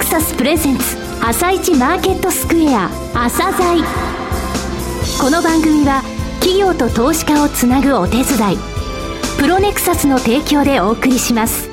クサスプレゼンツ朝一マーケットスクエア朝鮮この番組は企業と投資家をつなぐお手伝いプロネクサスの提供でお送りします。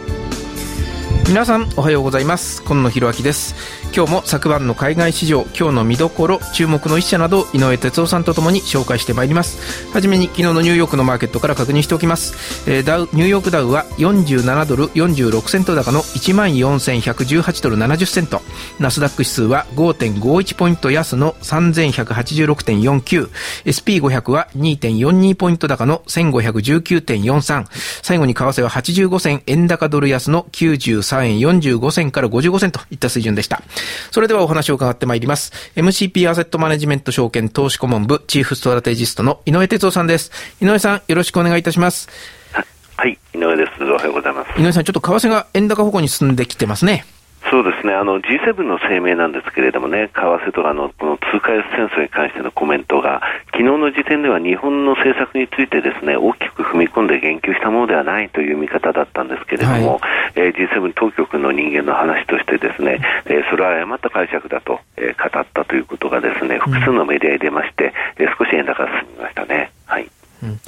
皆さんおはようございます。今野博明です。今日も昨晩の海外市場今日の見どころ注目の一社など井上哲夫さんとともに紹介してまいります。はじめに昨日のニューヨークのマーケットから確認しておきます、えー、ダウニューヨークダウは47ドル46セント高の14,118ドル70セント。ナスダック指数は5.51ポイント安の 3186.49SP500 は2.42ポイント高の1519.43最後に為替は85銭円高ドル安の93円45銭から55銭といった水準でした。それではお話を伺ってまいります。MCP アセットマネジメント証券投資顧問部チーフストラテジストの井上哲夫さんです。井上さん、よろしくお願いいたします。はい、井上です。おはようございます。井上さん、ちょっと為替が円高方向に進んできてますね。そうですね、あの G7 の声明なんですけれどもね、為替とかのこの通貨安戦争に関してのコメントが、昨日の時点では日本の政策についてですね大きく踏み込んで言及したものではないという見方だったんですけれども、はい、えー、G7 当局の人間の話としてですね、えー、それは誤った解釈だと、えー、語ったということがですね複数のメディアに出まして、えー、少し円高が進みましたね。はい、うん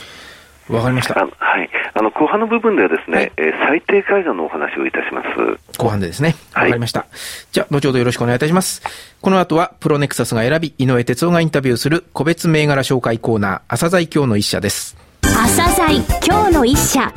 わかりました。はい。あの、後半の部分ではですね、はい、えー、最低海岸のお話をいたします。後半でですね。わかりました。はい、じゃあ、後ほどよろしくお願いいたします。この後は、プロネクサスが選び、井上哲夫がインタビューする個別銘柄紹介コーナー、朝鮮今日の一社です。朝鮮今日の一社。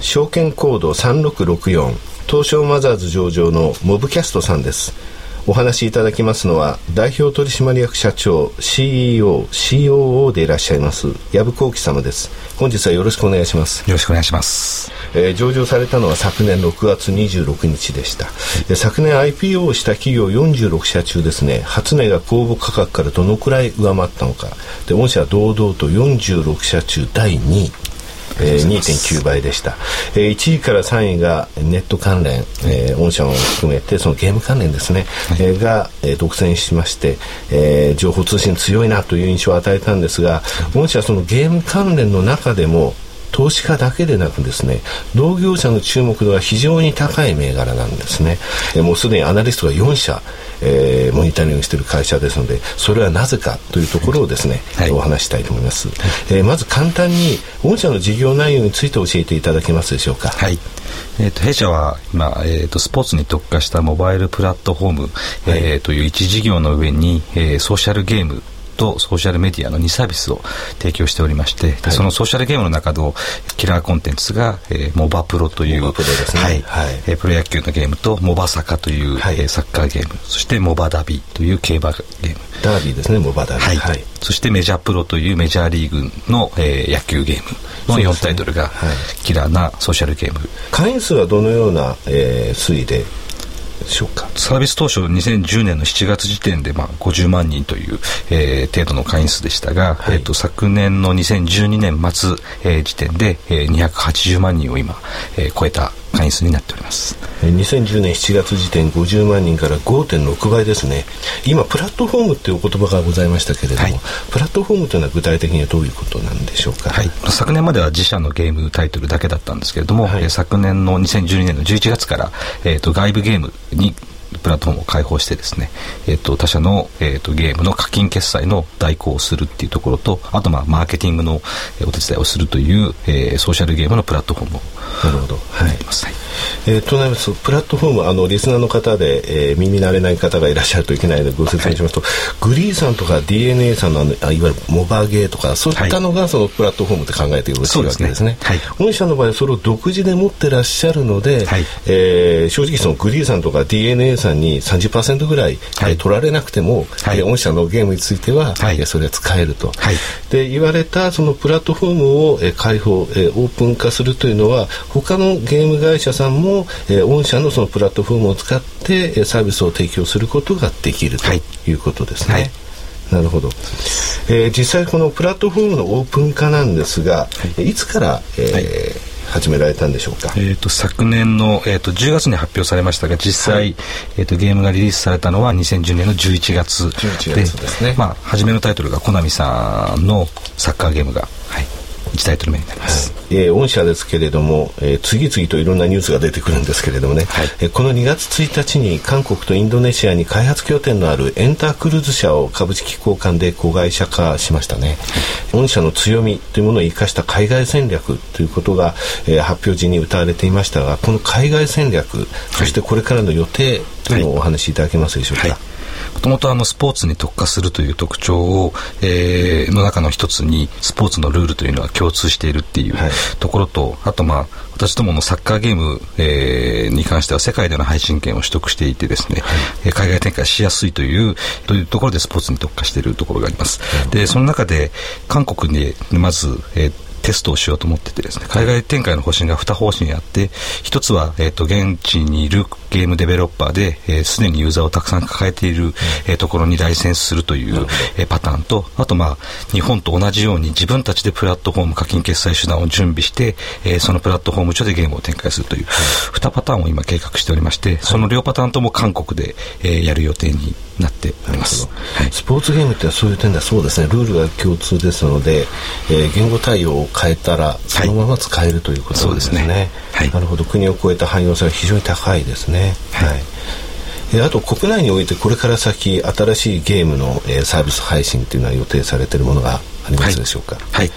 証券コード3664、東証マザーズ上場のモブキャストさんです。お話しいただきますのは代表取締役社長 CEO、COO でいらっしゃいます藪幸喜様です。本日はよろしくお願いします。よろしくお願いします、えー、上場されたのは昨年6月26日でした、で昨年 IPO をした企業46社中ですね初値が公募価格からどのくらい上回ったのか。で御社堂々と46社中第2位えー、2.9倍でした、えー、1位から3位がネット関連、えー、御社も含めてそのゲーム関連ですね、はい、えー、が、えー、独占しまして、えー、情報通信強いなという印象を与えたんですが御社はそのゲーム関連の中でも投資家だけでなくですね同業者の注目度が非常に高い銘柄なんですね、えー、もうすでにアナリストが4社、えー、モニタリングしている会社ですのでそれはなぜかというところをですね、はい、お話したいと思います、えー、まず簡単に御社の事業内容について教えていただけますでしょうか？はい。えーと、弊社は今、えーと、スポーツに特化したモバイルプラットフォーム、はい、えー、という一事業の上に、えー、ソーシャルゲームとソーシャルメディアの2サービスを提供しておりまして、はい、そのソーシャルゲームの中のキラーコンテンツが、えー、モバプロという、ね、はい、はい、えー、プロ野球のゲームとモバサカという、はい、えー、サッカーゲームそしてモバダビという競馬ゲーム。ダービーですねモバダビ。はい、はい、そしてメジャープロというメジャーリーグの、えー、野球ゲームの4タイトルが、キラーなソーシャルゲーム、会員数はどのような、えー、推移でしょうか。サービス当初2010年の7月時点でまあ50万人という、えー、程度の会員数でしたが、はい、えーと、昨年の2012年末、えー、時点で、えー、280万人を今、えー、超えた会員数になっております。2010年7月時点50万人から5.6倍ですね。今プラットフォームっていうお言葉がございましたけれども、はい、プラットフォームというのは具体的にはどういうことなんでしょうか、はい、昨年までは自社のゲームタイトルだけだったんですけれども、はい、昨年の2012年の11月から、えーと、外部ゲームにプラットフォームを開放してですね、えーと、他社の、えーと、ゲームの課金決済の代行をするっていうところとあとまあマーケティングのお手伝いをするという、えー、ソーシャルゲームのプラットフォームをなるほど、はい、えー、となります。プラットフォームあのリスナーの方で、えー、耳慣れない方がいらっしゃるといけないのでご説明しますと、はい、グリーさんとか DNA さんのあいわゆるモバゲーとかそういったのが、そのプラットフォームって考えてよろしいわけですね。はい、御社の場合それを独自で持ってらっしゃるので、はい、えー、正直そのグリーさんとか DNA さんに30%ぐらい、はい、取られなくても、はい、御社のゲームについては、はい、それは使えると、はい、で言われたそのプラットフォームを、え開放、えオープン化するというのは他のゲーム会社さんも、え御社のそのプラットフォームを使ってサービスを提供することができるとい。うことですね。はい。なるほど、えー、実際このプラットフォームのオープン化なんですが、はい、いつから、えーはい。始められたんでしょうか、えーと、昨年の、えーと、10月に発表されましたが実際、はい、えーと、ゲームがリリースされたのは2010年の11月で11月ですね、まあ、初めのタイトルがコナミさんのサッカーゲームが、はい、1タイトル目になります、はい、えー、御社ですけれども、えー、次々といろんなニュースが出てくるんですけれどもね、はい、えー、この2月1日に韓国とインドネシアに開発拠点のあるエンタークルーズ社を株式交換で子会社化しましたね、はい、御社の強みというものを生かした海外戦略ということが、えー、発表時に謳われていましたがこの海外戦略そしてこれからの予定というのをお話しいただけますでしょうか、もともとあのスポーツに特化するという特徴を、えー、の中の一つにスポーツのルールというのは共通しているっていうところと、はい、あとまあ私どものサッカーゲーム、えー、に関しては世界での配信権を取得していてですね、はい、海外展開しやすいというというところでスポーツに特化しているところがあります。でその中で韓国にまず、えーテストをしようと思っててですね、海外展開の方針が2方針あって、一つは、えっ、ー、と、現地にいるゲームデベロッパーで、す、えー、で、にユーザーをたくさん抱えている、えー、ところにライセンスするという、えー、パターンと、あと、まあ、日本と同じように自分たちでプラットフォーム課金決済手段を準備して、えー、そのプラットフォーム上でゲームを展開するという、2パターンを今計画しておりまして、その両パターンとも韓国で、えー、やる予定になっております、はい、スポーツゲームってそういう点ではそうですね。ルールが共通ですので、えー、言語対応を変えたらそのまま使えるということですね。はい、ね。はい、なるほど。国を越えた汎用性は非常に高いですね。はい、えあと国内においてこれから先新しいゲームの、えー、サービス配信っていうのは予定されているものがありますでしょうか？はい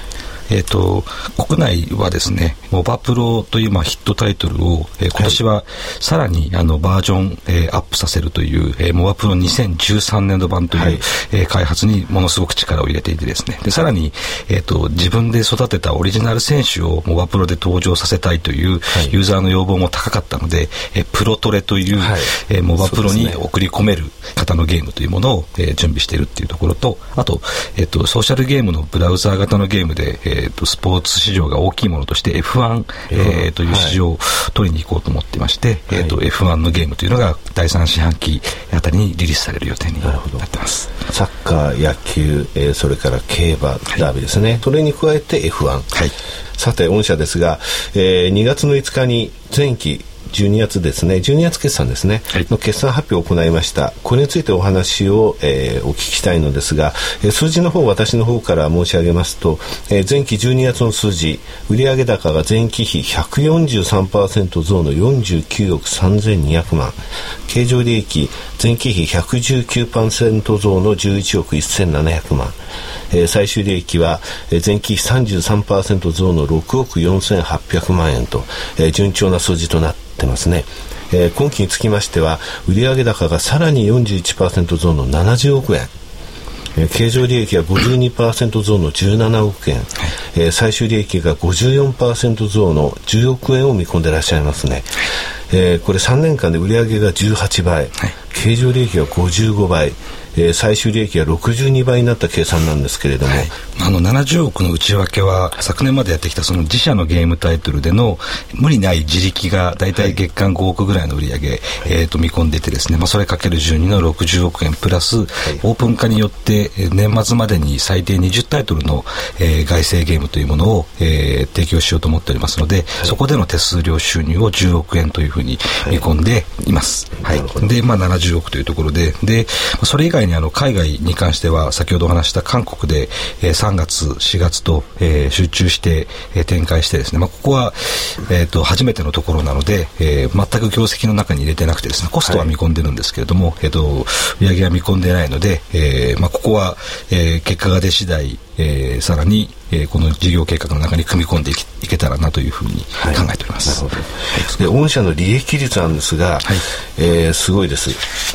えっ、ー、と、国内はですね、モバプロというまあヒットタイトルを、えー、今年はさらにあのバージョン、えー、アップさせるという、えー、モバプロ2013年度版という、はい、えー、開発にものすごく力を入れていてですね、でさらに、えっ、ー、と、自分で育てたオリジナル選手をモバプロで登場させたいというユーザーの要望も高かったので、えー、プロトレという、はい、えー、モバプロに送り込める型のゲームというものを、えー、準備しているっていうところと、あと、えっ、ー、と、ソーシャルゲームのブラウザー型のゲームで、ええーと、スポーツ市場が大きいものとして F1、えー、という市場を取りに行こうと思っていまして、はい、えーと、F1 のゲームというのが第3四半期あたりにリリースされる予定になってます。サッカー、野球、えー、それから競馬、ダービーですね、はい、それに加えて F1、はい、さて御社ですが、えー、2月の5日に前期12月ですね。12月決算ですね、はい、の決算発表を行いました。これについてお話を、えー、お聞きしたいのですが、えー、数字の方私の方から申し上げますと、えー、前期12月の数字売上高が前期比143%増の49億3200万。経常利益前期比119%増の11億1700万。えー、最終利益は、えー、前期比33%増の6億4800万円と、えー、順調な数字となってますね。えー、今期につきましては売上高がさらに41%増の70億円。えー、経常利益が52%増の17億円、えー、最終利益が54%増の10億円を見込んでいらっしゃいますね、えー、これ3年間で売上が18倍、はい、経常利益が55倍えー、最終利益が62倍になった計算なんですけれども、はい、あの70億の内訳は昨年までやってきたその自社のゲームタイトルでの無理ない自力が大体月間5億ぐらいの売り上げ、はい、えー、と見込んでてですね、まあ、それかける12の60億円プラス、はい、オープン化によって年末までに最低20タイトルの、えー、外製ゲームというものを、えー、提供しようと思っておりますので、そこでの手数料収入を10億円というふうに見込んでいます。はい、で、まあ、70億というところででそれ以外外にあの海外に関しては先ほどお話した韓国で、えー、3月4月と、えー、集中して、えー、展開してですね、まあ、ここは、えーと、初めてのところなので、えー、全く業績の中に入れてなくてですねコストは見込んでるんですけれども、はい、えーと、売上は見込んでないので、えーまあ、ここは、えー、結果が出次第、えー、さらに、えー、この事業計画の中に組み込んでいいけたらなというふうに考えております。はい、で御社の利益率なんですが、はい、えー、すごいです、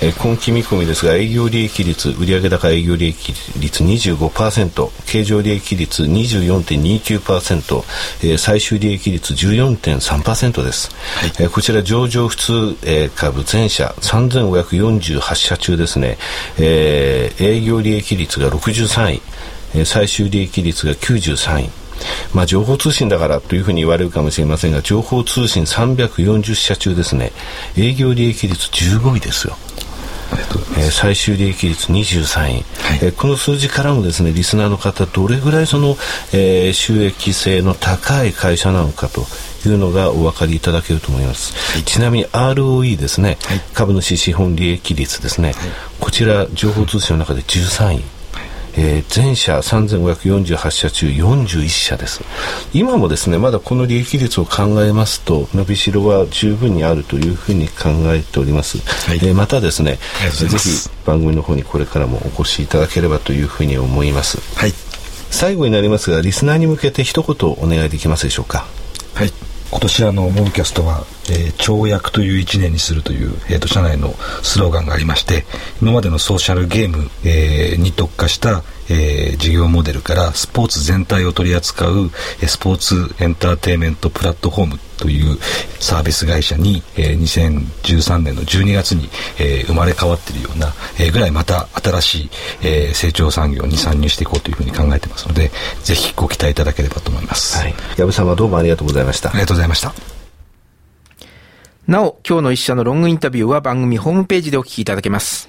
えー。今期見込みですが営業利益率売上高営業利益率25%経常利益率24.29%、えー、最終利益率14.3%です、はい、えー、こちら上場普通、えー、株全社3548社中ですね、えー、営業利益率が63位最終利益率が93位。まあ、情報通信だからというふうに言われるかもしれませんが情報通信340社中ですね。営業利益率15位ですよ。えー、最終利益率23位、はい、えー、この数字からもですねリスナーの方どれぐらいその、えー、収益性の高い会社なのかというのがお分かりいただけると思います、はい、ちなみに ROE ですね、はい、株主資本利益率ですね、こちら情報通信の中で13位えー、全社3548社中41社です。今もですねまだこの利益率を考えますと伸びしろは十分にあるというふうに考えております、はい、えー、またですねぜひ番組の方にこれからもお越しいただければというふうに思います。はい。最後になりますがリスナーに向けて一言お願いできますでしょうか？はい今年あのモブキャストは、えー、跳躍という一年にするという、えーと、社内のスローガンがありまして今までのソーシャルゲーム、えー、に特化した、えー、事業モデルからスポーツ全体を取り扱うスポーツエンターテインメントプラットフォームというサービス会社に、えー、2013年の12月に、えー、生まれ変わっているような、えー、ぐらいまた新しい、えー、成長産業に参入していこうというふうに考えてますのでぜひご期待いただければと思います、はい、矢部さんはどうもありがとうございました。ありがとうございました。なお今日の一社のロングインタビューは番組ホームページでお聞きいただけます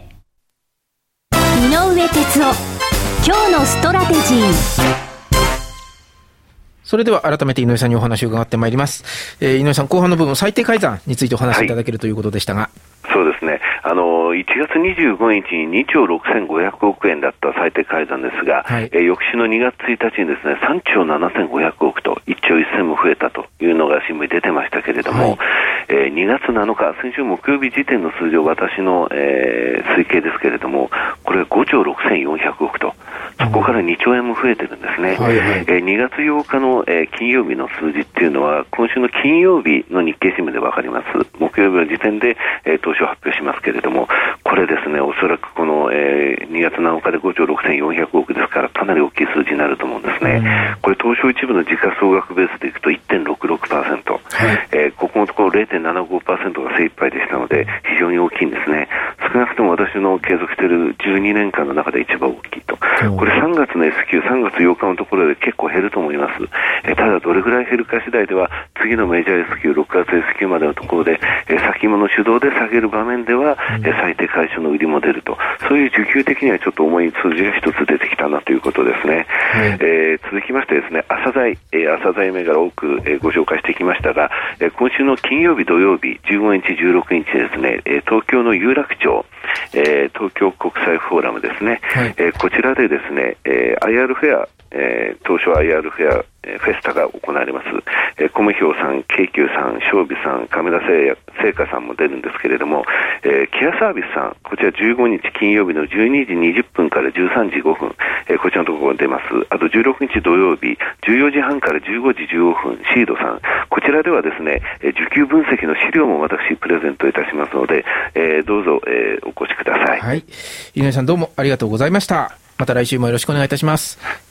上哲夫今日のストラテジーそれでは改めて井上さんにお話を伺ってまいります。えー、井上さん、後半の部分、最低改ざんについてお話しいただける、はい、ということでしたが。そうですね。あの、1月25日に2兆6500億円だった最低改ざんですが、はい、えー、翌週の2月1日にですね、3兆7500億と1兆1000も増えたというのが新聞に出てましたけれども、はい、えー、2月7日、先週木曜日時点の数字を私の、えー、推計ですけれども、これ5兆6400億と。そこから2兆円も増えてるんですね、はいはい、えー、2月8日の、えー、金曜日の数字っていうのは、今週の金曜日の日経新聞で分かります、木曜日の時点で、えー、当初発表しますけれども、これですね、おそらくこの、えー、2月7日で5兆6400億ですから、かなり大きい数字になると思うんですね、うん、これ、東証一部の時価総額ベースでいくと1.66%、はい、えー、ここのところ0.75%が精一杯でしたので、非常に大きいんですね、少なくとも私の継続している12年間の中で一番大きいと。これ3月の S q 3月8日のところで結構減ると思います。えただ、どれぐらい減るか次第では、次のメジャー S q 6月 S q までのところで、え先物主導で下げる場面では、え最低解消の売りも出ると、そういう需給的にはちょっと重い数字が一つ出てきたなということですね。はい、えー、続きましてですね、朝材、えー、朝材銘柄多く、えー、ご紹介してきましたが、えー、今週の金曜日、土曜日、15日、16日ですね、えー、東京の有楽町、えー、東京国際フォーラムですね、はい、えー、こちらでですね、えー、IR フェア、えー、東証 IR フェア、えー、フェスタが行われます。えー、コムヒョウさん、京急さん、正美さん、亀田製菓さんも出るんですけれども、えー、ケアサービスさん、こちら15日金曜日の12時20分から13時5分、えー、こちらのところに出ます。あと16日土曜日、14時半から15時15分、シードさん、こちらではですね、えー、需給分析の資料も私プレゼントいたしますので、えー、どうぞ、えー、お越しください。はい。井上さんどうもありがとうございました。また来週もよろしくお願いいたします。